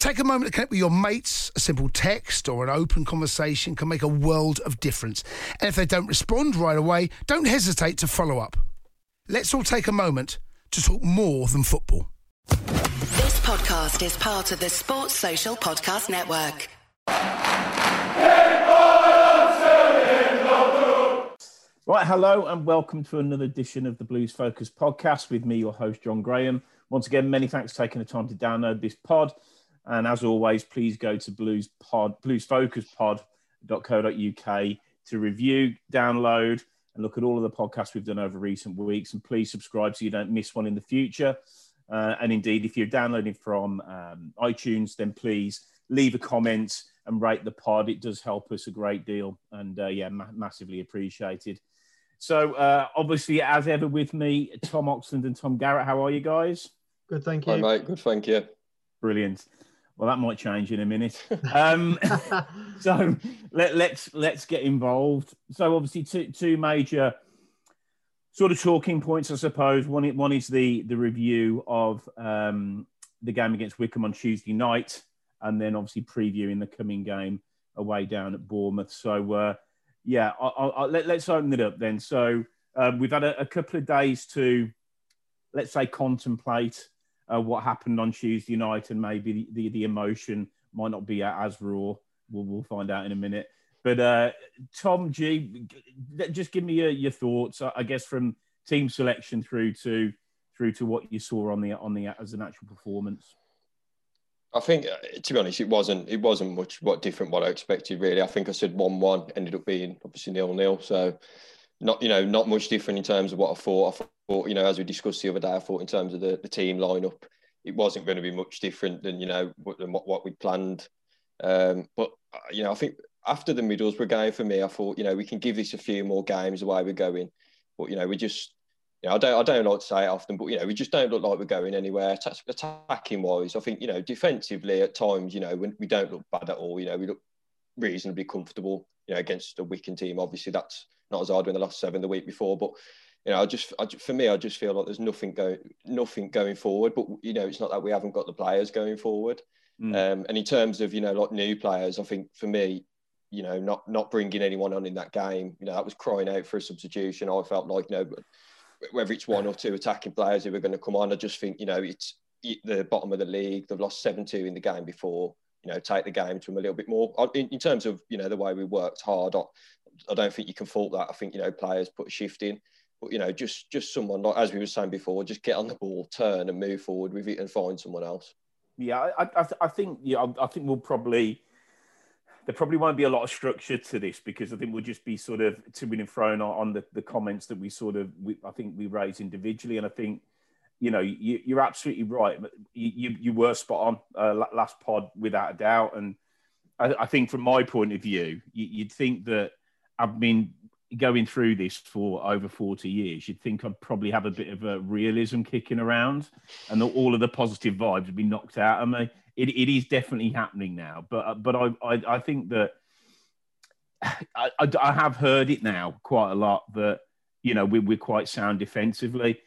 Take a moment to connect with your mates. A simple text or an open conversation can make a world of difference. And if they don't respond right away, don't hesitate to follow up. Let's all take a moment to talk more than football. This podcast is part of the Sports Social Podcast Network. Right, hello and welcome to another edition of the Blues Focus podcast with me, your host, John Graham. Once again, many thanks for taking the time to download this pod. And as always, please go to Blues Pod, bluesfocuspod.co.uk to review, download, and look at all of the podcasts we've done over recent weeks. And please subscribe so you don't miss one in the future. Uh, and indeed, if you're downloading from um, iTunes, then please leave a comment and rate the pod. It does help us a great deal, and uh, yeah, ma- massively appreciated. So, uh, obviously, as ever, with me, Tom Oxland and Tom Garrett. How are you guys? Good, thank you. Hi, mate. Good, thank you. Brilliant. Well, that might change in a minute. Um, so let, let's let's get involved. So obviously, two two major sort of talking points, I suppose. One one is the the review of um, the game against Wycombe on Tuesday night, and then obviously previewing the coming game away down at Bournemouth. So uh, yeah, I'll, I'll, let, us open it up then. So um, we've had a, a couple of days to let's say contemplate uh, what happened on Tuesday night, and maybe the, the, the emotion might not be as raw. We'll, we'll find out in a minute. But uh, Tom G, just give me your, your thoughts. I guess from team selection through to through to what you saw on the on the as an actual performance. I think, uh, to be honest, it wasn't it wasn't much what different what I expected really. I think I said one one, ended up being obviously nil nil. So not you know not much different in terms of what I thought. I thought you know as we discussed the other day, I thought in terms of the, the team lineup, it wasn't going to be much different than you know what, than what, what we planned. Um, but uh, you know I think after the Middlesbrough game for me, I thought you know we can give this a few more games the way we're going. But you know we just you know, I don't I don't like to say it often, but you know we just don't look like we're going anywhere. Attacking wise, I think you know defensively at times you know we, we don't look bad at all. You know we look reasonably comfortable. You know against a Wycombe team, obviously that's not as hard in the last seven the week before. But you know, I just, I, for me, I just feel like there's nothing going, nothing going forward. But you know, it's not that we haven't got the players going forward. Mm. Um, and in terms of you know, like new players, I think for me, you know, not not bringing anyone on in that game, you know, that was crying out for a substitution. I felt like, you know, whether it's one or two attacking players who are going to come on, I just think, you know, it's the bottom of the league. They've lost seven two in the game before. You know, take the game to them a little bit more. In, in terms of you know the way we worked hard, I don't think you can fault that. I think you know players put a shift in, you know just just someone like as we were saying before, just get on the ball, turn and move forward with it, and find someone else. Yeah, I, I, I think yeah, I, I think we'll probably there probably won't be a lot of structure to this because I think we'll just be sort of to and thrown on, on the, the comments that we sort of we, I think we raise individually, and I think you know you, are absolutely right. You, you, you were spot on uh, last pod without a doubt, and I, I, think from my point of view, you, would think that I've been going through this for over 40 years, you'd think I'd probably have a bit of a realism kicking around and all of the positive vibes would be knocked out of me. It, it is definitely happening now, but uh, but I, I, I think that I, I, I, have heard it now quite a lot that, you know, we, we're quite sound defensively.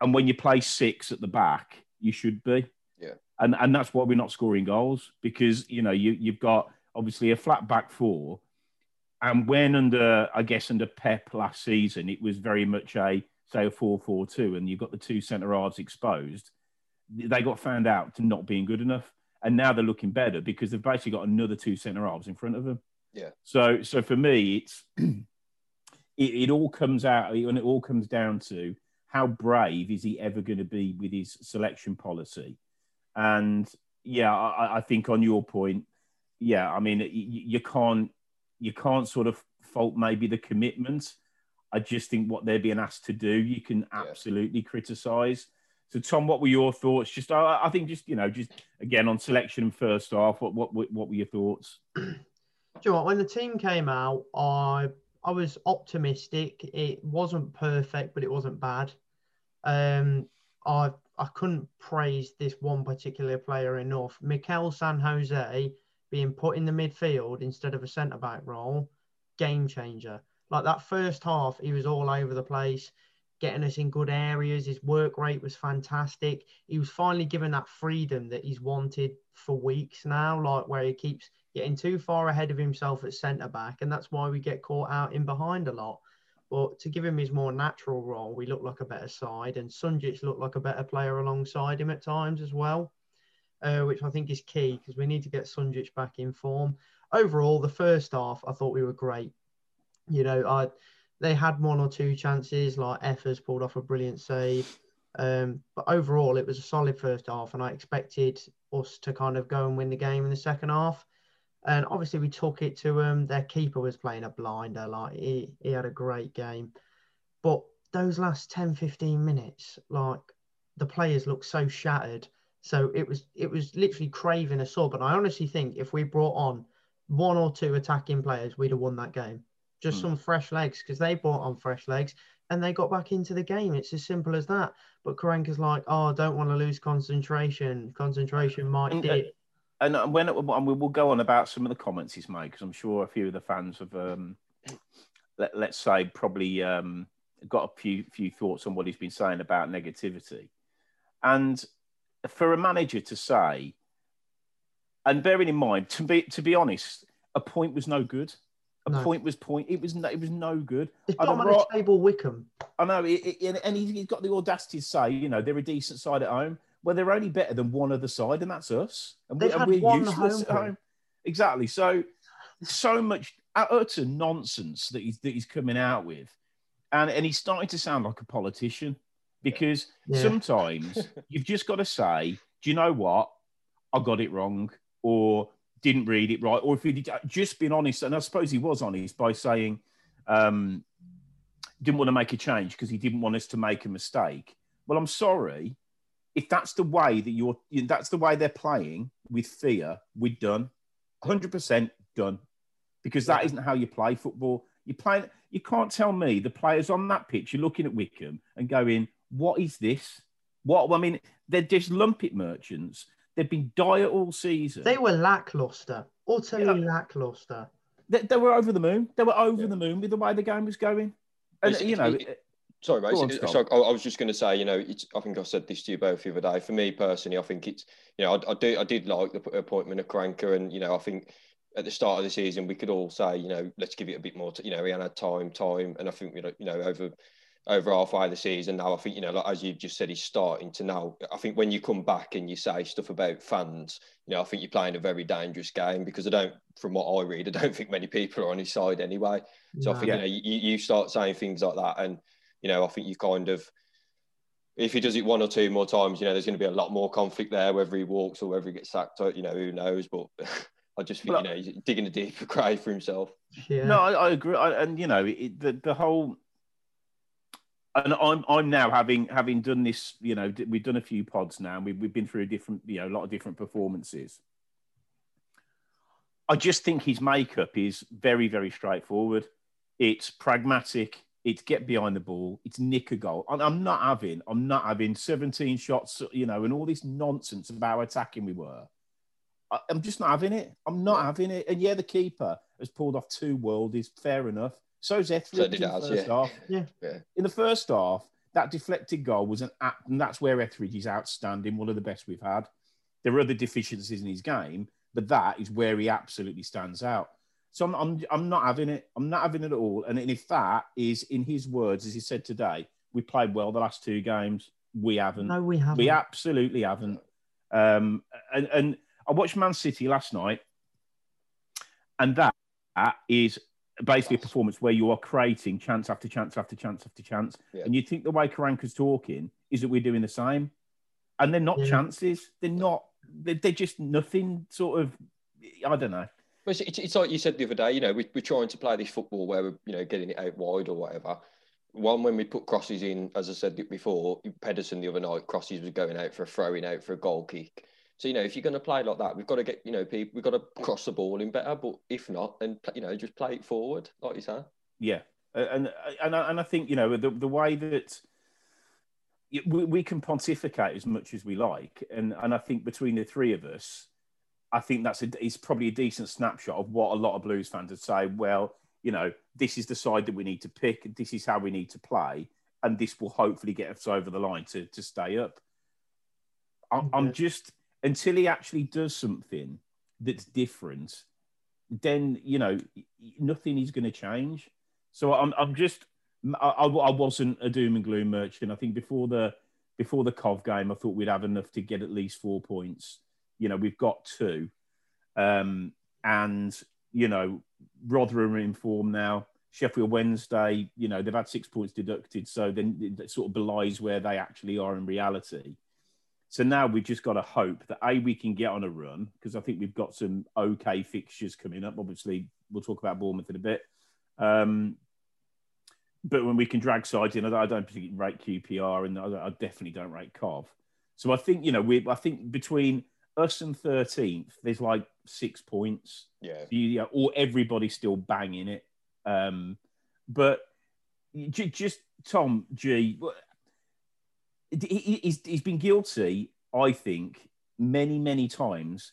And when you play six at the back, you should be. Yeah. And, and that's why we're not scoring goals because, you know, you, you've got obviously a flat back four and when under, I guess, under Pep last season, it was very much a say a 4-4-2, and you've got the two centre halves exposed. They got found out to not being good enough, and now they're looking better because they've basically got another two centre halves in front of them. Yeah. So, so for me, it's it, it all comes out, and it all comes down to how brave is he ever going to be with his selection policy, and yeah, I, I think on your point, yeah, I mean, you, you can't you can't sort of fault maybe the commitment. I just think what they're being asked to do, you can absolutely yeah. criticise. So, Tom, what were your thoughts? Just, I, I, think, just you know, just again on selection first off, what what what were your thoughts? Do you know what? When the team came out, I I was optimistic. It wasn't perfect, but it wasn't bad. Um, I I couldn't praise this one particular player enough. Mikel San Jose being put in the midfield instead of a centre back role, game changer. Like that first half, he was all over the place, getting us in good areas. His work rate was fantastic. He was finally given that freedom that he's wanted for weeks now, like where he keeps getting too far ahead of himself at centre back, and that's why we get caught out in behind a lot. But to give him his more natural role, we look like a better side, and Sunjic looked like a better player alongside him at times as well uh, which I think is key because we need to get Sunjic back in form. Overall, the first half, I thought we were great. You know, I they had one or two chances, like Effers pulled off a brilliant save. Um, but overall, it was a solid first half, and I expected us to kind of go and win the game in the second half. And obviously, we took it to them. Um, their keeper was playing a blinder, like he, he had a great game. But those last 10, 15 minutes, like the players looked so shattered. So it was it was literally craving a sub. And I honestly think if we brought on one or two attacking players, we'd have won that game. Just mm. some fresh legs because they brought on fresh legs and they got back into the game. It's as simple as that. But Karanka's like, oh, I don't want to lose concentration. Concentration might and, dip. And when and we will go on about some of the comments he's made because I'm sure a few of the fans have, um, let, us say, probably um, got a few few thoughts on what he's been saying about negativity. And for a manager to say, and bearing in mind, to be to be honest, a point was no good. A no. point was point. It was no, it was no good. It's of the table, Wycombe. I know, it, it, and he's got the audacity to say, you know, they're a decent side at home. Well, they're only better than one other side, and that's us. And, we, we're useless home at home. Exactly. So, so much utter nonsense that he's that he's coming out with, and and he's starting to sound like a politician because yeah. sometimes you've just got to say, do you know what? I got it wrong or didn't read it right. Or if he did just been honest, and I suppose he was honest by saying, um, didn't want to make a change because he didn't want us to make a mistake. Well, I'm sorry. If that's the way that you're, that's the way they're playing with fear, we're done. 100% done. Because that isn't how you play football. You play. You can't tell me the players on that pitch. You're looking at Wycombe and going, what is this? What I mean, they're just lumpet merchants. They've been dire all season. They were lackluster, utterly yeah. lackluster. They, they, were over the moon. They were over yeah. the moon with the way the game was going. And it's, you know, it, it, sorry, mate. On, sorry, I, I was just going to say, you know, I think I said this to you both the other day. For me personally, I think it's, you know, I, I do, I did like the appointment of Karanka, and you know, I think at the start of the season we could all say, you know, let's give it a bit more. To, you know, we had time, time, and I think you know, you know, over over halfway the season now. I think you know, like, as you've just said, he's starting to now. I think when you come back and you say stuff about fans, you know, I think you're playing a very dangerous game because I don't, from what I read, I don't think many people are on his side anyway. So no. I think you know, you, you start saying things like that, and you know, I think you kind of. If he does it one or two more times, you know, there's going to be a lot more conflict there, whether he walks or whether he gets sacked. Uh, you know, who knows? But I just think, you know, he's digging a deeper grave for himself. Yeah. No, I, I agree. I, and, you know, it, the, the whole and I'm I'm now having having done this. You know, we've done a few pods now. and We've we've been through a different, you know, a lot of different performances. I just think his makeup is very very straightforward. It's pragmatic. It's get behind the ball. It's nick a goal. And I'm not having I'm not having 17 shots. You know, and all this nonsense about how attacking we were. I, I'm just not having it. I'm not having it. And yeah, the keeper has pulled off two worldies. Fair enough So's Etheridge so in the first yeah. half. Yeah. yeah. In the first half, that deflected goal was an app, and that's where Etheridge is outstanding, one of the best we've had. There are other deficiencies in his game, but that is where he absolutely stands out. So I'm, I'm, I'm not having it. I'm not having it at all. And if that is, in his words, as he said today, we played well the last two games. We haven't. No, we haven't. We absolutely haven't. Um, and, and I watched Man City last night, and that is basically a performance where you are creating chance after chance after chance after chance. Yeah. And you think the way Karanka's talking is that we're doing the same. And they're not Yeah. chances. They're not, they're, they're just nothing sort of, I don't know. But it's, it's, it's like you said the other day, you know, we, we're trying to play this football where we're, you know, getting it out wide or whatever. One, when we put crosses in, as I said before, Pedersen the other night, crosses was going out for a throwing out for a goal kick. So, you know, if you're going to play like that, we've got to get, you know, people, we've got to cross the ball in better. But if not, then, you know, just play it forward, like you say. Yeah, and and I, and I think you know the the way that we, we can pontificate as much as we like, and and I think between the three of us, I think that's a is probably a decent snapshot of what a lot of Blues fans would say. Well, you know, this is the side that we need to pick. This is how we need to play, and this will hopefully get us over the line to to stay up. I'm, I'm just until he actually does something that's different, then you know nothing is going to change. So I'm I'm just I, I wasn't a doom and gloom merchant. I think before the before the Cov game, I thought we'd have enough to get at least four points. You know, we've got two, um, and you know Rotherham are in form now. Sheffield Wednesday, you know, they've had six points deducted, so then it sort of belies where they actually are in reality. So now we've just got to hope that a we can get on a run because I think we've got some okay fixtures coming up. Obviously, we'll talk about Bournemouth in a bit. Um, but when we can drag sides in, I I don't particularly rate QPR, and I definitely don't rate Cov. So I think you know we I think between us and thirteenth, there's like six points. Yeah. You, yeah, or everybody's still banging it. Um, but just Tom G, he- he- he's, he's been guilty, I think, many, many times.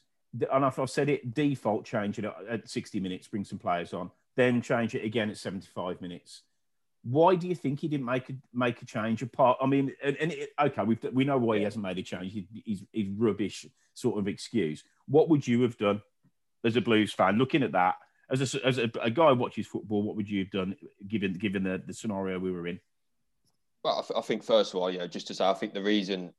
And I've said it, default change it at- at 60 minutes, bring some players on, then change it again at 75 minutes. Why do you think he didn't make a make a change? Apart, I mean, and, and it, okay, we we know why he hasn't made a change. He, he's, he's rubbish sort of excuse. What would you have done as a Blues fan, looking at that as a, as a, a guy who watches football? What would you have done given given the, the scenario we were in? Well, I, th- I think first of all, you know, just to say, I think the reason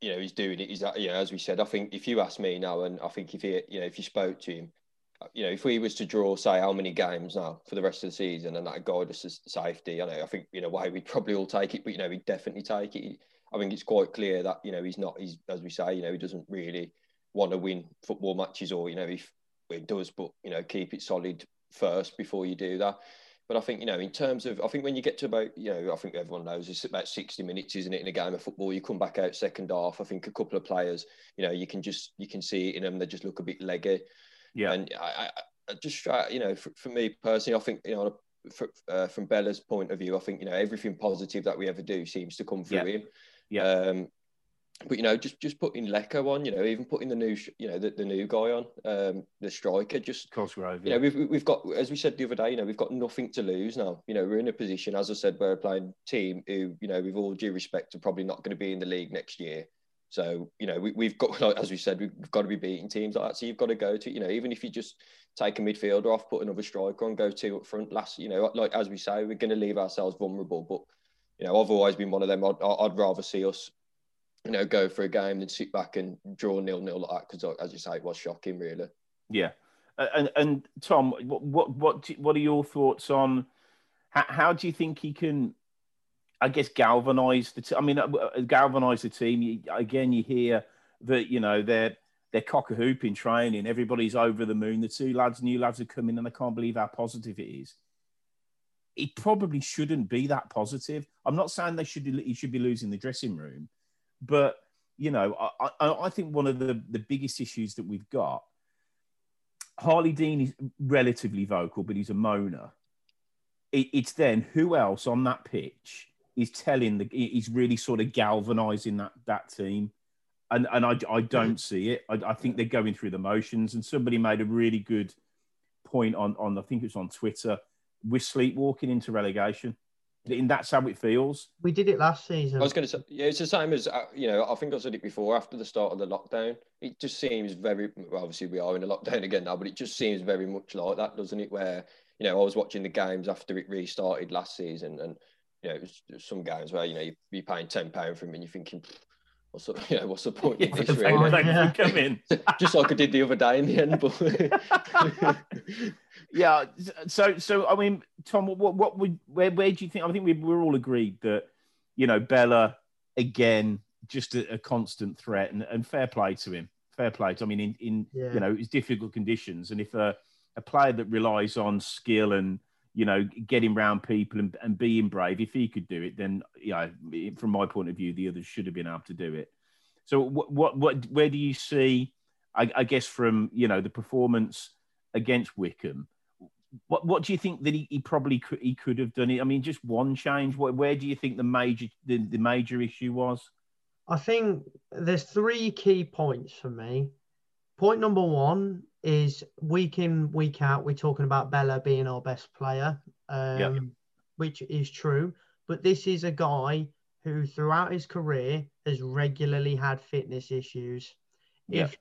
you know he's doing it is that you know, as we said, I think if you ask me now, and I think if he, you know, if you spoke to him, uh, you know, if we was to draw, say, how many games now for the rest of the season, and that guide us to safety, I know, I think in a way we'd probably all take it, but you know, we'd definitely take it. I think it's quite clear that you know he's not, he's as we say, you know, he doesn't really want to win football matches, or you know, if it does, but you know, keep it solid first before you do that. But I think, you know, in terms of, I think when you get to about, you know, I think everyone knows it's about 60 minutes, isn't it, in a game of football? You come back out second half. I think a couple of players, you know, you can just, you can see it in them. They just look a bit leggy. Yeah. And I, I, I just try, you know, for, for me personally, I think, you know, for, uh, from Bella's point of view, I think, you know, everything positive that we ever do seems to come through Yeah. him. Yeah. Um, but you know, just just putting Leko on, you know, even putting the new, you know, the, the new guy on, um, the striker, just Cosgrove. you know, we've we've got, as we said the other day, you know, we've got nothing to lose now. You know, we're in a position, as I said, we're playing team who, you know, with all due respect, are probably not going to be in the league next year. So, you know, we, we've got, like, as we said, we've got to be beating teams like that. So you've got to go to, you know, even if you just take a midfielder off, put another striker on, go two up front. Last, you know, like as we say, we're going to leave ourselves vulnerable. But you know, I've always been one of them. I'd, I'd rather see us, you know, go for a game than sit back and draw nil nil like that. Because, as you say, it was shocking, really. Yeah, and and Tom, what what what, what are your thoughts on how, how do you think he can, I guess, galvanise the? T- I mean, uh, uh, galvanise the team. You, again, you hear that you know they're they're cock a hoop in training. Everybody's over the moon. The two lads, new lads, are coming, and I can't believe how positive it is. It probably shouldn't be that positive. I'm not saying they should he should be losing the dressing room, but you know, I, I, I think one of the, the biggest issues that we've got Harley Dean is relatively vocal, but he's a moaner. It, it's then who else on that pitch is telling the is really sort of galvanizing that that team, and and I, I don't see it. I, I think they're going through the motions. And somebody made a really good point on on I think it was on Twitter. We're sleepwalking into relegation. And that's how it feels. We did it last season. I was going to say, yeah, it's the same as uh, you know. I think I said it before. After the start of the lockdown, it just seems very. Well, obviously, we are in a lockdown again now, but it just seems very much like that, doesn't it? Where you know, I was watching the games after it restarted last season, and you know, it was, it was some games where you know you, you're paying ten pound for them, and you're thinking, what's the, you know, what's the point Yeah, of this? thank you Yeah. for coming. just like I did the other day in the end, but yeah. So, so I mean, Tom, what, what would, where, where do you think? I think we, we're all agreed that, you know, Bella again, just a, a constant threat, and, and fair play to him. Fair play. To, I mean, in, in Yeah. you know, it's difficult conditions, and if a, a player that relies on skill and you know getting round people and, and being brave, if he could do it, then you know, from my point of view, the others should have been able to do it. So, what, what, what where do you see? I, I guess from you know the performance against Wycombe. What what do you think that he, he probably could he could have done it? I mean, just one change. Where, where do you think the major the, the major issue was? I think there's three key points for me. Point number one is week in, week out, we're talking about Bella being our best player, um, Yeah. which is true. But this is a guy who, throughout his career, has regularly had fitness issues. Yeah. If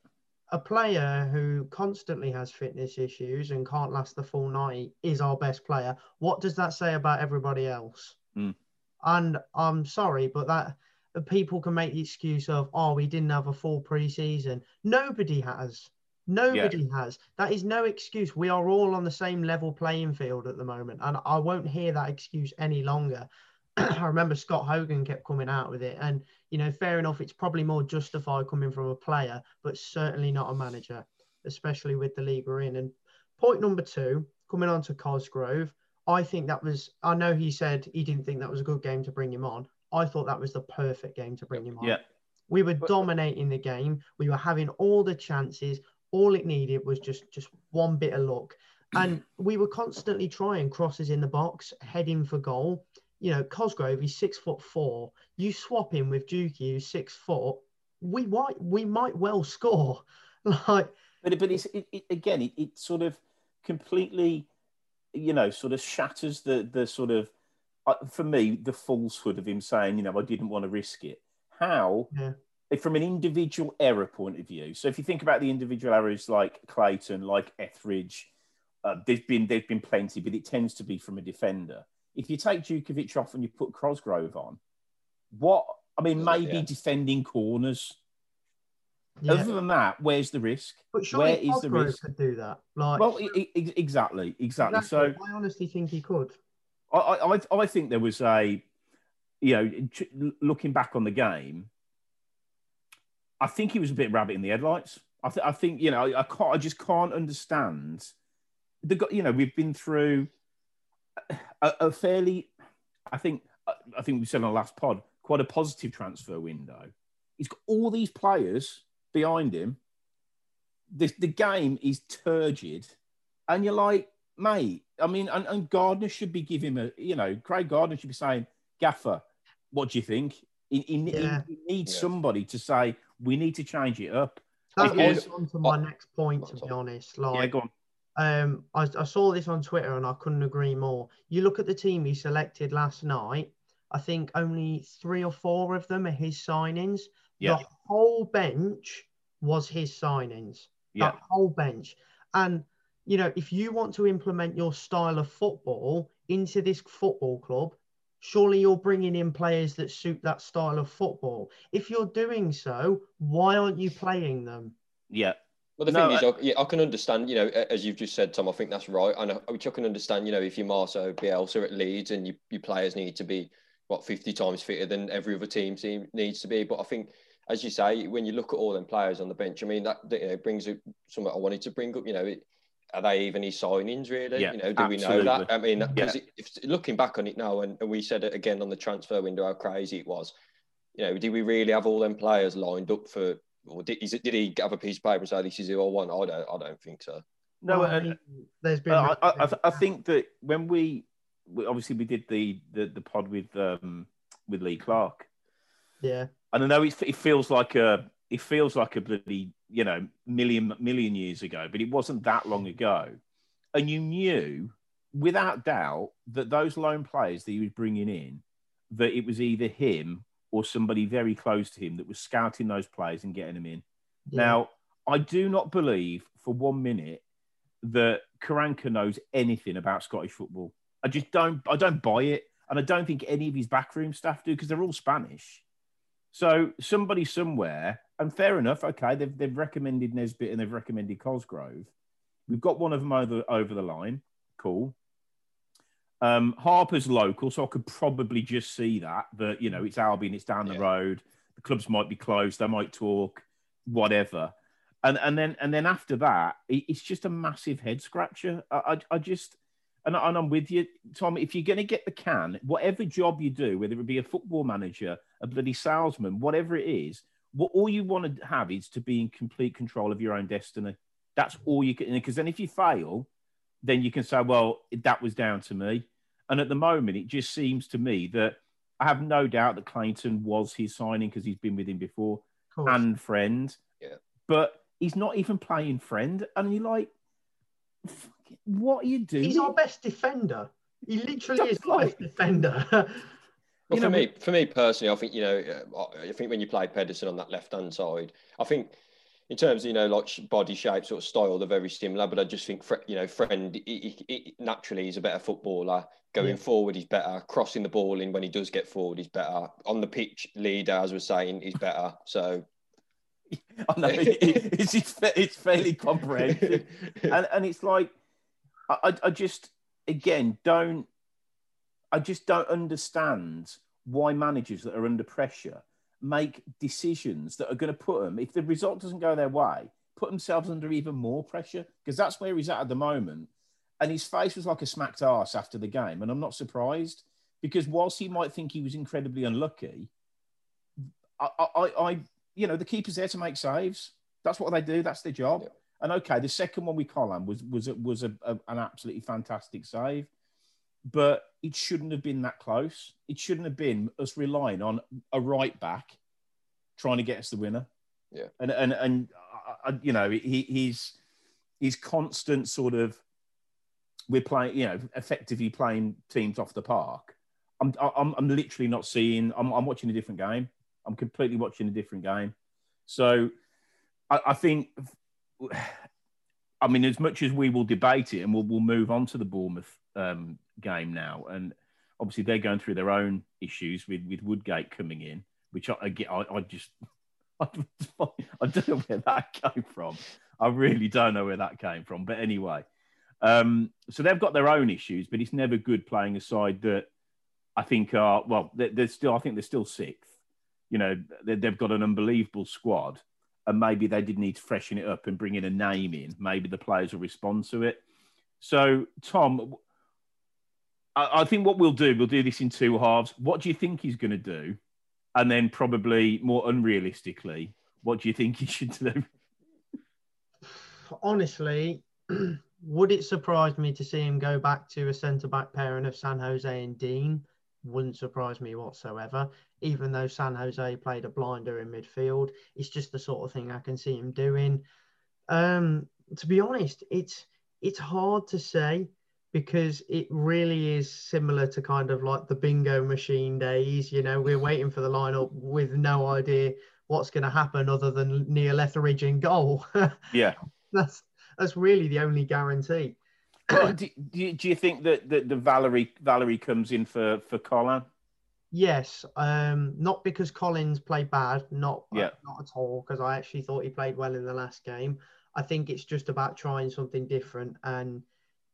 a player who constantly has fitness issues and can't last the full 90 is our best player, what does that say about everybody else? Mm. And I'm sorry, but that people can make the excuse of, oh, we didn't have a full preseason. Nobody has. Nobody has. That is no excuse. We are all on the same level playing field at the moment. And I won't hear that excuse any longer. I remember Scott Hogan kept coming out with it. And, you know, fair enough, it's probably more justified coming from a player, but certainly not a manager, especially with the league we're in. And point number two, coming on to Cosgrove, I think that was, I know he said he didn't think that was a good game to bring him on. I thought that was the perfect game to bring him on. Yeah. We were dominating the game. We were having all the chances. All it needed was just just one bit of luck. And we were constantly trying crosses in the box, heading for goal. You know, Cosgrove, he's six foot four. You swap him with Jukey, who's six foot. We might we might well score. Like But but it's it, it, again, it, it sort of completely, you know, sort of shatters the the sort of uh, for me the falsehood of him saying, you know, I didn't want to risk it. How? Yeah. From an individual error point of view. So if you think about the individual errors like Clayton, like Etheridge, uh, there's been there's been plenty, but it tends to be from a defender. If you take Djukovic off and you put Cosgrove on, what I mean, maybe Yeah. defending corners. yeah. Other than that, where's the risk? but Where surely is the risk? could do that. Like Well, e- e- exactly, exactly. So. I honestly think he could. I, I, I- I think there was a, you know, looking back on the game, I think he was a bit rabbit in the headlights. I, th- I think you know, I can't, I just can't understand. The you know, we've been through a, a fairly, I think, I think we said on the last pod, quite a positive transfer window. He's got all these players behind him. The, the game is turgid, and you're like, mate. I mean, and, and Gardner should be giving a, you know, Craig Gardner should be saying, Gaffer, what do you think? He, he, he- Yeah. he needs Yeah. somebody to say, we need to change it up. That Because- was on to my Oh, next point, to be honest. yeah, Like, go on. um, I, I saw this on Twitter and I couldn't agree more. You look at the team he selected last night. I think only three or four of them are his signings. Yeah. The whole bench was his signings. Yeah. That whole bench. And you know, if you want to implement your style of football into this football club, surely you're bringing in players that suit that style of football. If you're doing so, why aren't you playing them? Yeah. Well, the No, thing is, I- I, yeah, I can understand, you know, as you've just said, Tom, I think that's right. And I, which I can understand, you know, if you're Marcelo Bielsa at Leeds and you, your players need to be, what, 50 times fitter than every other team team needs to be. But I think, as you say, when you look at all them players on the bench, I mean, that, that you know, brings up something I wanted to bring up, you know, it, are they even his signings, really? Yeah, you know, do we know that? I mean, because if, looking back on it now, and, and we said it again on the transfer window, how crazy it was, you know, did we really have all them players lined up for or did, is it, did he have a piece of paper and say this is who I want? I don't. I don't think so. No, Well, and- there's been. I, I, I think that when we, we obviously we did the the, the pod with um, with Lee Clark, yeah. and I know it, it feels like a it feels like a bloody you know million million years ago, but it wasn't that long ago, and you knew without doubt that those loan players that he was bringing in, that it was either him or somebody very close to him that was scouting those players and getting them in. Yeah. Now, I do not believe for one minute that Karanka knows anything about Scottish football. I just don't. I don't buy it, and I don't think any of his backroom staff do because they're all Spanish. So somebody somewhere, and fair enough. Okay, they've they've recommended Nesbitt and they've recommended Cosgrove. We've got one of them over over the line. Cool. Um, Harper's local, so I could probably just see that. That you know, it's Albion, it's down the Yeah. road. The clubs might be closed. They might talk, whatever. And and then and then after that, it's just a massive head scratcher. I I, I just and, and I'm with you, Tom. If you're going to get the can, whatever job you do, whether it be a football manager, a bloody salesman, whatever it is, what all you want to have is to be in complete control of your own destiny. That's all you can. Because then if you fail, then you can say, well, that was down to me. And at the moment, it just seems to me that I have no doubt that Clayton was his signing because he's been with him before and friend. Yeah. But he's not even playing Friend. And you're like, "Fucking- what are you doing? He's our best defender. He literally is That's our best defender. Well, You for know, me, for me personally, I think you know, uh, I think when you played Pedersen on that left-hand side, I think in terms of you know like body shape, sort of style, they're very similar. But I just think you know, Friend he, he, he- naturally he's a better footballer. Going Yeah. forward, he's better. Crossing the ball in when he does get forward, he's better. On the pitch, leader, as we're saying, he's better. So I know it- it- it's, it's, fairly comprehensive. and, and it's like I, I- just again don't I just don't understand why managers that are under pressure make decisions that are going to put them if the result doesn't go their way put themselves under even more pressure because that's where he's at at the moment and his face was like a smacked ass after the game and I'm not surprised because whilst he might think he was incredibly unlucky I, I, I you know the keeper's there to make saves that's what they do that's their job Yeah. and okay, the second one with Colin was was a, was a, a- an absolutely fantastic save, but it shouldn't have been that close. It shouldn't have been us relying on a right back trying to get us the winner. Yeah. and and and uh, uh, you know he, he's he's constant sort of we're playing you know effectively playing teams off the park. I'm I'm, I'm literally not seeing. I'm, I'm watching a different game. I'm completely watching a different game. So I, I think I mean, as much as we will debate it, and we'll, we'll move on to the Bournemouth um, game now, and obviously they're going through their own issues with, with Woodgate coming in, which I, I, I just I don't know where that came from. I really don't know where that came from. But anyway, um, so they've got their own issues, but it's never good playing a side that I think are well, they're, they're still I think they're still sixth. You know, they, they've got an unbelievable squad and maybe they did need to freshen it up and bring in a name in. Maybe the players will respond to it. So, Tom, I, I think what we'll do, we'll do this in two halves. What do you think he's going to do? And then, probably more unrealistically, what do you think he should do? Honestly, would it surprise me to see him go back to a centre back pairing of San Jose and Dean? Wouldn't surprise me whatsoever. Even though San Jose played a blinder in midfield, it's just the sort of thing I can see him doing. Um, to be honest, it's it's hard to say because it really is similar to kind of like the bingo machine days. You know, we're waiting for the lineup with no idea what's going to happen other than Neil Etheridge in goal. Yeah. that's that's really the only guarantee. Well, do, do, you- do you think that, that the Valery Valery comes in for for Colin? Yes, um, not because Collins played bad, not Yeah. not at all. Because I actually thought he played well in the last game. I think it's just about trying something different and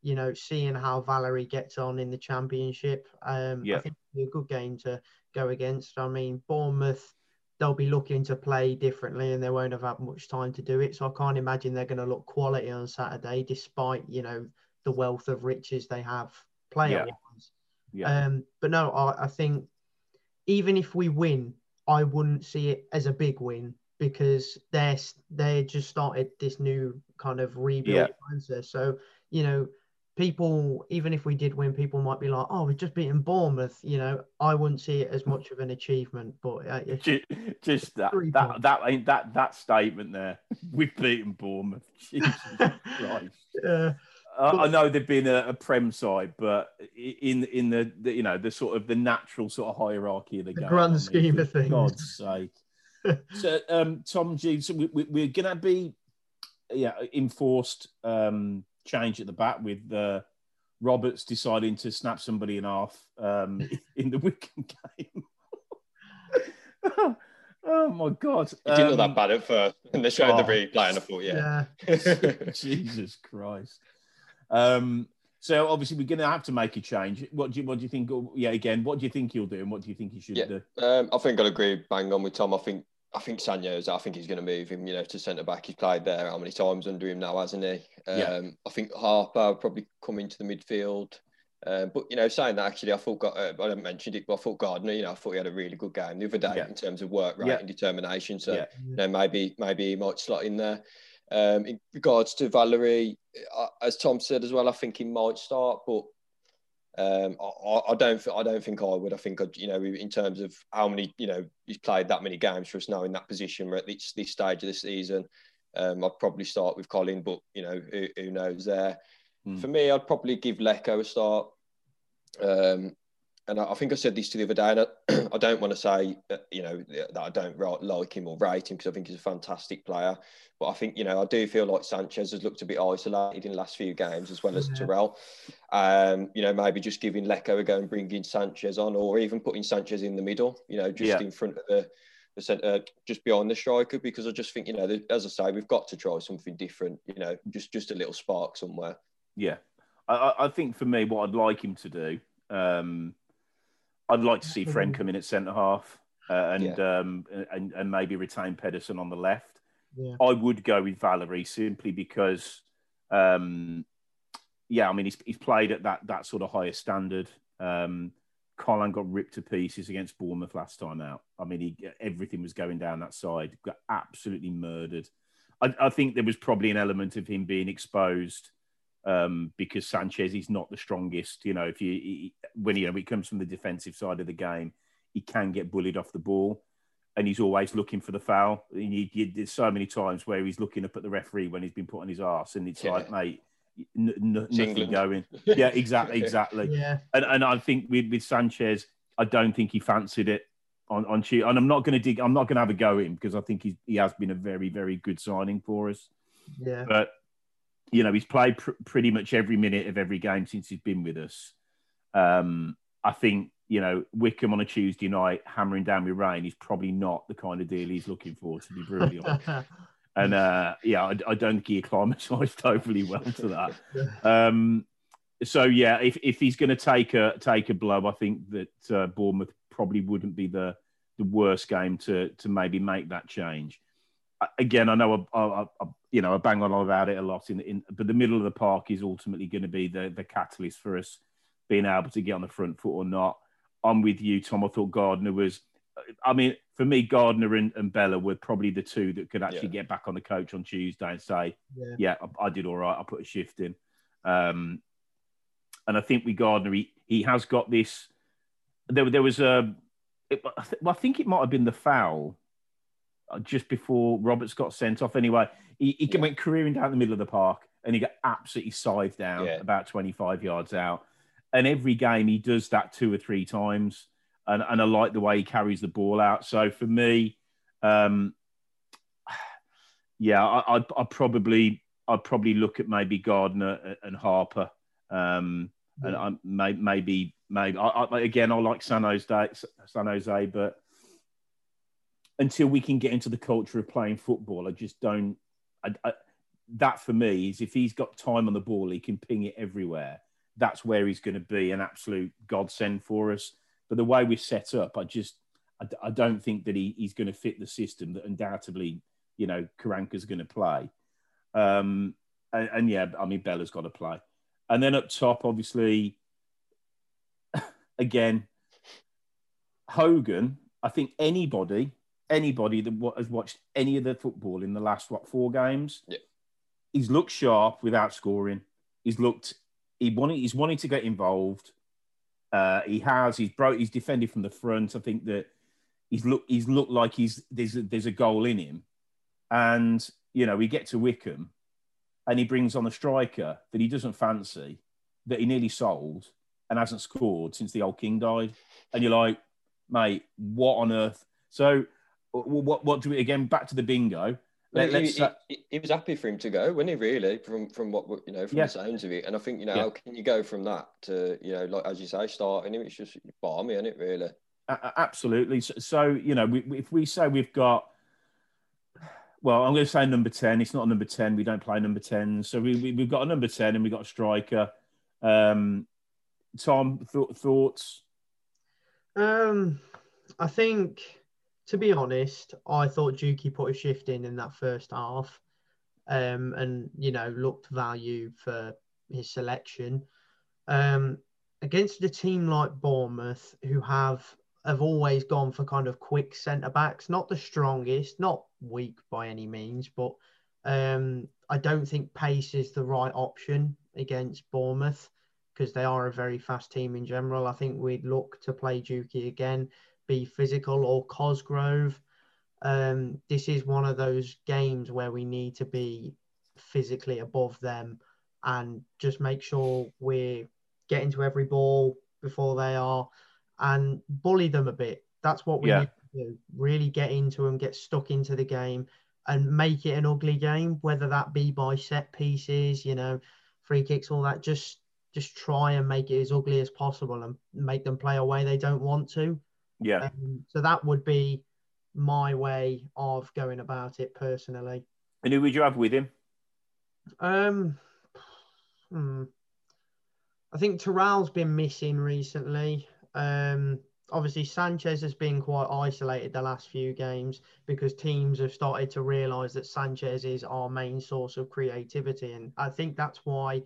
you know seeing how Valery gets on in the championship. Um, Yeah. I think it'll be a good game to go against. I mean, Bournemouth they'll be looking to play differently and they won't have had much time to do it. So I can't imagine they're going to look quality on Saturday, despite you know the wealth of riches they have player wise. Yeah. Um, but no, I, I think even if we win, I wouldn't see it as a big win because they're they just started this new kind of rebuild Yeah. process. So you know, people even if we did win, people might be like, "Oh, we've just beaten Bournemouth." You know, I wouldn't see it as much of an achievement. But uh, it's Ju- Just that that that that that statement there. We've beaten Bournemouth. Jesus Christ. uh, I, I know they've been a, a prem side, but in in the, the you know the sort of the natural sort of hierarchy of the, The game, grand I mean, scheme for of things. God's sake. so, um, Tom G, so we, we, we're going to be yeah enforced um, change at the back with uh, Roberts deciding to snap somebody in half um, in the Wycombe game. oh my God! It didn't look Um, that bad at first. And they showed the oh. replay, and I thought, yeah. Yeah. Jesus Christ. Um, so obviously we're going to have to make a change. What do you what do you think? Yeah, again, what do you think he'll do, and what do you think he should Yeah. do? Um, I think I'd agree bang on with Tom. I think I think Sanyo's. I think he's going to move him. You know, to centre back. He's played there how many times under him now, hasn't he? Um, Yeah. I think Harper probably come into the midfield. Um, but you know, saying that actually, I thought uh, I mentioned it, but I thought Gardner. You know, I thought he had a really good game the other day Yeah. in terms of work rate Yeah. and determination. So Yeah. you know, maybe maybe he might slot in there. Um, in regards to Valery, uh, as Tom said as well, I think he might start, but um, I, I- don't. I don't think I would. I think I'd, you know, in terms of how many, you know, he's played that many games for us now in that position. We're at this, this stage of the season. Um, I'd probably start with Colin, but you know, who, who knows there. Mm. For me, I'd probably give Leko a start. Um, and I, I think I said this to the other day, and I, I don't want to say that, you know that I don't like him or rate him because I think he's a fantastic player. But I think you know I do feel like Sanchez has looked a bit isolated in the last few games as well as Yeah. Terrell. Um, you know maybe just giving Leko a go and bringing Sanchez on, or even putting Sanchez in the middle. You know just Yeah. in front of the the centre, just behind the striker, because I just think you know as I say we've got to try something different. You know just just a little spark somewhere. Yeah, I, I- I think for me, what I'd like him to do, um, I'd like to see Fred come in at centre half uh, and, um, and and maybe retain Pedersen on the left. Yeah. I would go with Valery simply because, um, yeah, I mean he's, he's played at that that sort of higher standard. Um, Colin got ripped to pieces against Bournemouth last time out. I mean, he, everything was going down that side. Got absolutely murdered. I, I think there was probably an element of him being exposed um, because Sanchez is not the strongest. You know, if you he, when he, you know, he comes from the defensive side of the game, he can get bullied off the ball, and he's always looking for the foul. And you, you, there's so many times where he's looking up at the referee when he's been put on his arse, and it's Yeah. like, mate, n- n- nothing going. Yeah, exactly, exactly. Yeah. And and I think with, with Sanchez, I don't think he fancied it on on Tuesday. And I'm not going to dig. I'm not going to have a go at him because I think he's, he has been a very very good signing for us. Yeah. But you know, he's played pr- pretty much every minute of every game since he's been with us. Um, I think you know Wycombe on a Tuesday night hammering down with rain is probably not the kind of deal he's looking for. To be brutally honest. And uh, yeah, I, I don't think he acclimatised overly well to that. Um, so yeah, if, if he's going to take a take a blow, I think that uh, Bournemouth probably wouldn't be the the worst game to to maybe make that change. I- Again, I know I, I, I you know I bang on about it a lot in, in but the middle of the park is ultimately going to be the the catalyst for us being able to get on the front foot or not. I'm with you, Tom. I thought Gardner was. I mean, for me, Gardner and, and Bella were probably the two that could actually Yeah. get back on the coach on Tuesday and say, Yeah. yeah, I, I did all right. I put a shift in. Um, and I think with Gardner, he, he has got this. There, there was a. It, I well, I think it might have been the foul just before Roberts got sent off. Anyway, he, he Yeah. went careering down the middle of the park and he got absolutely scythed down Yeah. about 25 yards out. And every game he does that two or three times. And, and I like the way he carries the ball out. So for me, um, yeah, I, I'd, I'd probably I'd probably look at maybe Gardner and Harper, um, and I may, maybe maybe I, I, again I like San Jose, San Jose, but until we can get into the culture of playing football, I just don't. I, I, that for me is if he's got time on the ball, he can ping it everywhere. That's where he's going to be an absolute godsend for us. But the way we're set up, I just I, I don't think that he, he's going to fit the system that undoubtedly you know Karanka's going to play. Um, and, and yeah, I mean Bella's got to play, and then up top, obviously, again, Hogan. I think anybody, anybody that has watched any of the football in the last what four games, Yeah. he's looked sharp without scoring. He's looked. He wanted. He's wanting to get involved. Uh, he has. He's broke. He's defended from the front. I think that he's look. He's looked like he's there's a, there's a goal in him, and you know we get to Wycombe, and he brings on a striker that he doesn't fancy, that he nearly sold and hasn't scored since the old king died, and you're like, mate, what on earth? So, what what do we again back to the bingo? Let, he, he, he, he, was happy for him to go, wasn't he? Really, from from what you know, from yeah. the sounds of it. And I think you know, yeah. how can you go from that to you know, like as you say, starting him? It's just balmy, isn't it? Really. absolutely. So, so, you know, we, if we say we've got, well, I'm going to say number ten. It's not a number ten. We don't play number ten. So we, we have got a number ten and we got a striker. Um, Tom, th- thoughts? Um, I think to be honest, I thought Jukey put a shift in in that first half, um, and you know looked value for his selection. Um, against a team like Bournemouth, who have have always gone for kind of quick centre backs, not the strongest, not weak by any means, but um, I don't think pace is the right option against Bournemouth because they are a very fast team in general. I think we'd look to play Jukey again be physical or Cosgrove. Um, this is one of those games where we need to be physically above them and just make sure we're getting to every ball before they are and bully them a bit. That's what we yeah. need to do. Really get into them, get stuck into the game and make it an ugly game, whether that be by set pieces, you know, free kicks, all that. Just just try and make it as ugly as possible and make them play a way they don't want to. Yeah. Um, so that would be my way of going about it personally. And who would you have with him? Um, hmm. I think Terrell's been missing recently. Um, obviously Sanchez has been quite isolated the last few games because teams have started to realise that Sanchez is our main source of creativity, and I think that's why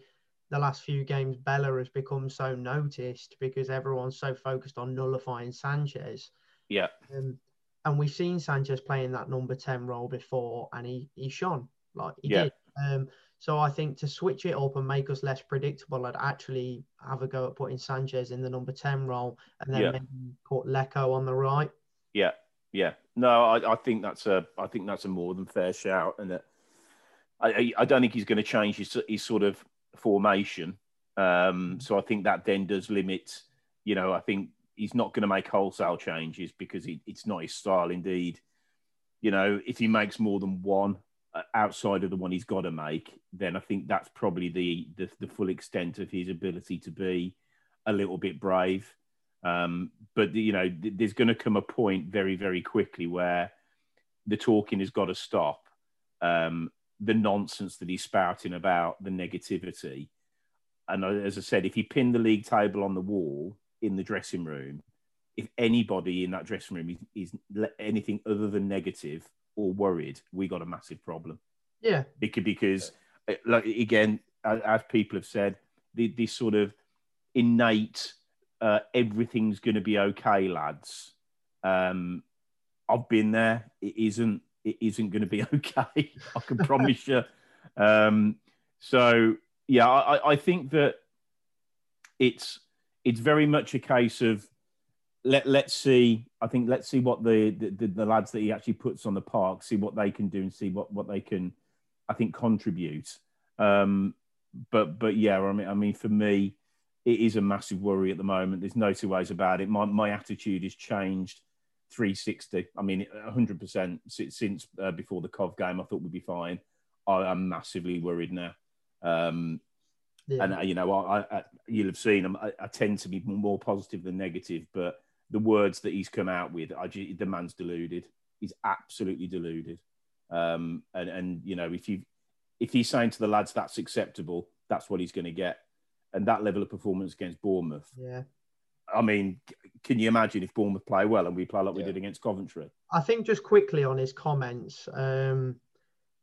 the last few games, Bela has become so noticed because everyone's so focused on nullifying Sanchez. Yeah. Um, and we've seen Sanchez playing that number 10 role before and he, he shone like he yeah. did. Um, so I think to switch it up and make us less predictable, I'd actually have a go at putting Sanchez in the number 10 role and then yeah. maybe put Leko on the right. Yeah. Yeah. No, I, I think that's a I think that's a more than fair shout. And that I, I don't think he's going to change his, his sort of formation. Um, so I think that then does limit, you know, I think he's not going to make wholesale changes because he, it's not his style. Indeed, you know, if he makes more than one uh, outside of the one he's got to make, then I think that's probably the, the, the full extent of his ability to be a little bit brave. Um, but you know, th- there's going to come a point very, very quickly where the talking has got to stop. Um, the nonsense that he's spouting about the negativity. And as I said, if he pinned the league table on the wall in the dressing room, if anybody in that dressing room is, is anything other than negative or worried, we got a massive problem. Yeah, because because uh, like again, as people have said, the, this sort of innate uh, everything's going to be okay, lads. Um, I've been there. It isn't it isn't going to be okay. I can promise you. Um, so yeah, I, I think that it's it's very much a case of let let's see. I think let's see what the, the the, lads that he actually puts on the park, see what they can do, and see what what they can, I think, contribute. Um, but but yeah, I mean, I mean, for me, it is a massive worry at the moment. There's no two ways about it. My my attitude has changed 360. I mean, 100% since uh, before the Cov game, I thought we'd be fine. I, am massively worried now. Um, yeah. And, uh, you know, I, I, you'll have seen I, I, tend to be more positive than negative, but the words that he's come out with, I, the man's deluded. He's absolutely deluded. Um, and, and, you know, if you if he's saying to the lads that's acceptable, that's what he's going to get. And that level of performance against Bournemouth, yeah, I mean, can you imagine if Bournemouth play well and we play like we did against Coventry? I think just quickly on his comments, um,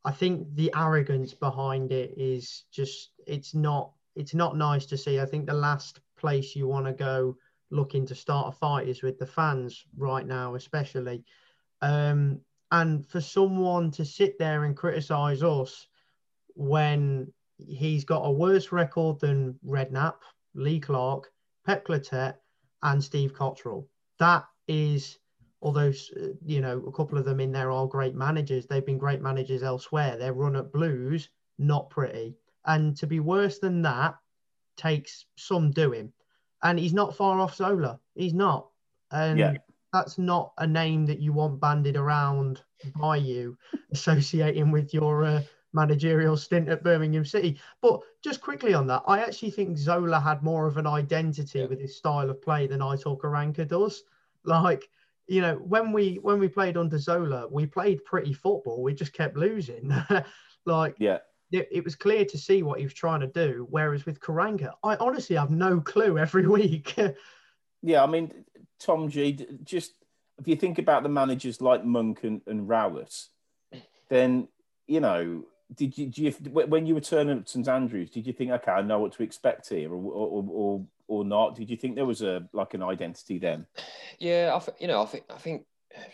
I think the arrogance behind it is just it's not it's not nice to see. I think the last place you want to go looking to start a fight is with the fans right now, especially. Um, and for someone to sit there and criticize us when he's got a worse record than Redknapp, Lee Clark, Pep Clotet, and Steve Cotterill. That is, although you know a couple of them in there are great managers, they've been great managers elsewhere. Their run at Blues not pretty. And to be worse than that takes some doing. And he's not far off Zola. He's not. And Yeah. that's not a name that you want banded around by you, associating with your uh, managerial stint at Birmingham City. But just quickly on that, I actually think Zola had more of an identity with his style of play than Aitor Karanka does. Like, you know, when we when we played under Zola, we played pretty football. We just kept losing. like, Yeah. it, it was clear to see what he was trying to do. Whereas with Karanka, I honestly have no clue every week. Yeah, I mean, Tom G, just if you think about the managers like Monk and, and then, you know, did you, do you, when you were turning up to St Andrews, did you think, okay, I know what to expect here or, or, or, or not? Did you think there was a like an identity then? Yeah, I th- you know, I think I think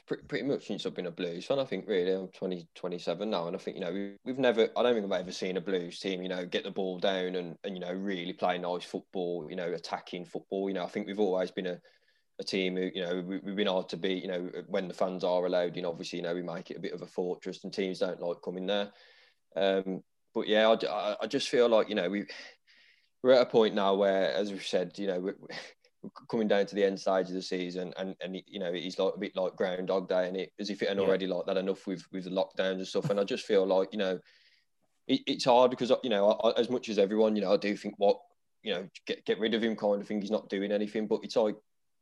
pretty, pretty much since I've been a Blues fan, I think really I'm 20, 27 now, and I think you know we, we've never, I don't think I've ever seen a Blues team, you know, get the ball down and and you know really play nice football, you know, attacking football. You know, I think we've always been a a team who, you know, we, we've been hard to beat. You know, when the fans are allowed, know, obviously, you know, we make it a bit of a fortress, and teams don't like coming there. Um, but yeah, I, I, just feel like you know we we're at a point now where, as we've said, you know, we're, we're coming down to the end stage of the season, and and you know, it's like a bit like Groundhog Day, and it as if it hadn't Yeah. already like that enough with with the lockdowns and stuff. And I just feel like you know, it, it's hard because you know, I, as much as everyone, you know, I do think what you know, get get rid of him kind of thing. He's not doing anything, but it's like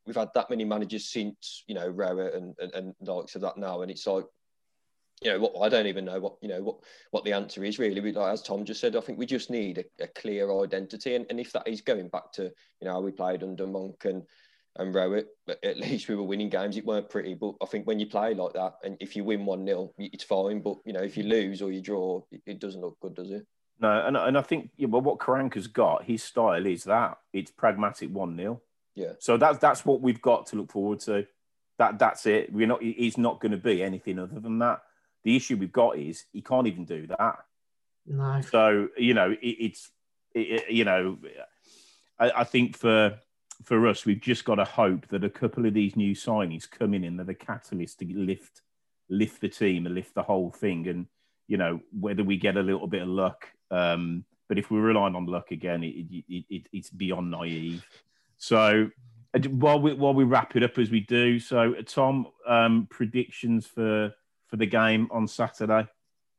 we've had that many managers since you know Rowett and and, and likes of that now, and it's like you know what I don't even know what you know what what the answer is really. We, like, as Tom just said, I think we just need a, a clear identity, and, and if that is going back to you know how we played under Monk and and Rowett, but at least we were winning games. It weren't pretty, but I think when you play like that, and if you win one 0 it's fine. But you know if you mm. lose or you draw, it, it doesn't look good, does it? No, and, and I think yeah, well, what Karanka's got, his style is that it's pragmatic one 0 Yeah. So that's that's what we've got to look forward to. That that's it. We're not. He's not going to be anything other than that. The issue we've got is he can't even do that. no. So you know, it, it's it, you know, I, I think for for us, we've just got to hope that a couple of these new signings coming in and that are catalyst to lift lift the team and lift the whole thing. And you know, whether we get a little bit of luck, um, but if we're relying on luck again, it, it, it, it's beyond naive. So while we while we wrap it up as we do, so Tom, um, predictions for for the game on Saturday.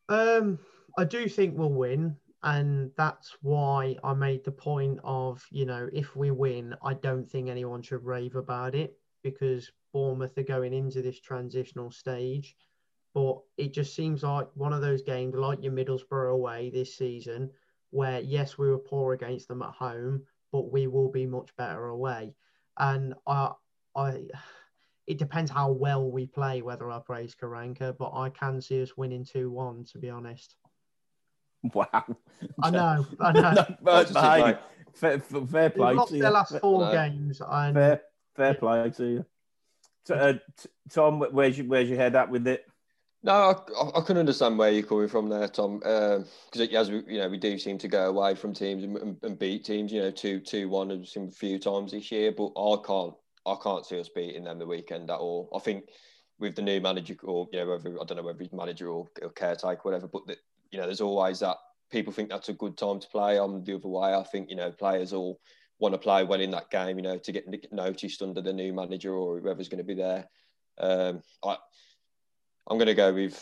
Um, I do think we'll win, and that's why I made the point of you know if we win, I don't think anyone should rave about it because Bournemouth are going into this transitional stage. But it just seems like one of those games, like your Middlesbrough away this season, where yes, we were poor against them at home, but we will be much better away. And I, I, it depends how well we play whether I praise Karanka, but I can see us winning two one. To be honest, Wow. I know, I know. no, but, Positive, hey, fair, fair fair They've play lost to their you. last four No. games, and Fair, fair play to you. So, uh, t- Tom, where's your, where's your head at with it? No, I, I- I can understand where you're coming from there, Tom. Because as we, you know, we do seem to go away from teams and, and, and beat teams. You know, two, two, one. I've seen a few times this year, but I can't, I can't see us beating them the weekend at all. I think with the new manager, or you know, whether I don't know whether he's manager or, or caretaker, whatever. But the, you know, there's always that people think that's a good time to play. I'm the other way. I think you know, players all want to play well in that game. You know, to get noticed under the new manager or whoever's going to be there. Um, I, I'm going to go with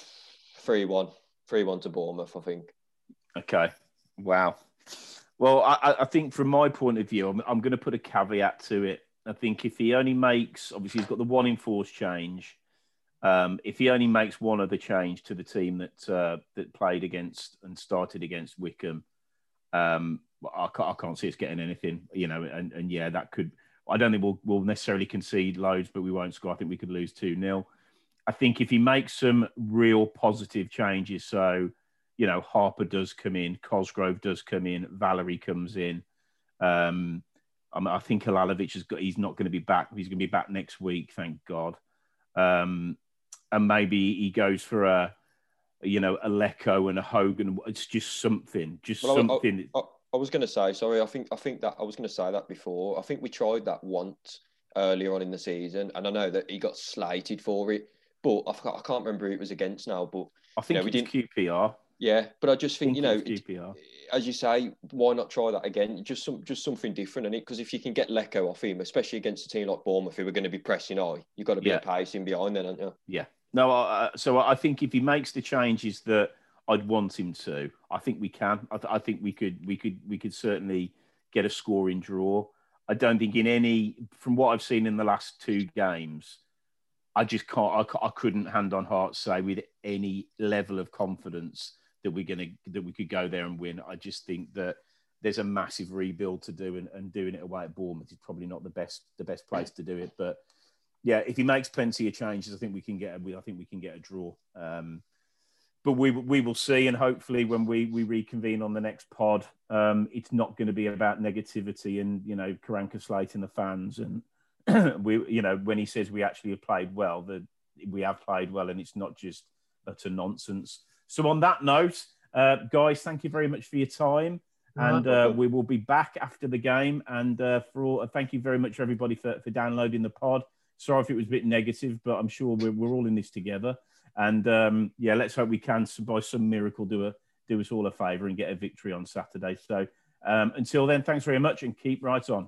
3 1. 3 1 to Bournemouth, I think. Okay. Wow. Well, I, I- I think from my point of view, I'm, I'm going to put a caveat to it. I think if he only makes, obviously, he's got the one enforced change. Um, if he only makes one other change to the team that uh, that played against and started against Wycombe, um, I, can't, I can't see us getting anything. You know, and, and yeah, that could. I don't think we'll, we'll necessarily concede loads, but we won't score. I think we could lose 2 0. I think if he makes some real positive changes, so you know Harper does come in, Cosgrove does come in, Valery comes in. Um, I, mean, I think Halilovic has got. He's not going to be back. He's going to be back next week, thank God. Um, and maybe he goes for a, you know, a Leko and a Hogan. It's just something, just Well, I- I- something. I, I was going to say, sorry, I think I think that I was going to say that before. I think we tried that once earlier on in the season, and I know that he got slated for it, but I, I can't remember who it was against now. But I think know, we it's QPR. Yeah, but I just think, you know, Think as you say, why not try that again? Just some, just something different in it. Because if you can get Leko off him, especially against a team like Bournemouth, who are going to be pressing high, you've got to be Yeah. in behind then, haven't you? Yeah. No, uh, so I think if he makes the changes that I'd want him to, I think we can. I, th- I think we could, we could, we could certainly get a scoring draw. I don't think in any, from what I've seen in the last two games, I just can't, I, I couldn't hand on heart say with any level of confidence that we're gonna that we could go there and win. I just think that there's a massive rebuild to do, and, and doing it away at Bournemouth is probably not the best the best place to do it. But yeah, if he makes plenty of changes, I think we can get. A, I think we can get a draw. Um, but we we will see, and hopefully, when we we reconvene on the next pod, um, it's not going to be about negativity and you know Karanka slating the fans, and we you know when he says we actually have played well, that we have played well, and it's not just utter nonsense. So on that note, uh, guys, thank you very much for your time. And uh, we will be back after the game. And uh, for all, thank you very much, everybody, for, for downloading the pod. Sorry if it was a bit negative, but I'm sure we're, we're all in this together. And um, yeah, let's hope we can, by some miracle, do a do us all a favour and get a victory on Saturday. So um, until then, thanks very much and keep right on.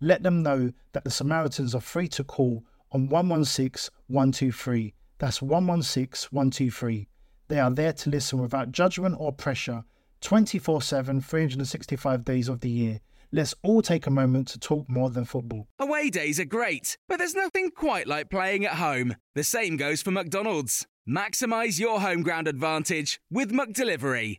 let them know that the Samaritans are free to call on 116 123. That's 116 123. They are there to listen without judgment or pressure 24 7, 365 days of the year. Let's all take a moment to talk more than football. Away days are great, but there's nothing quite like playing at home. The same goes for McDonald's. Maximize your home ground advantage with McDelivery.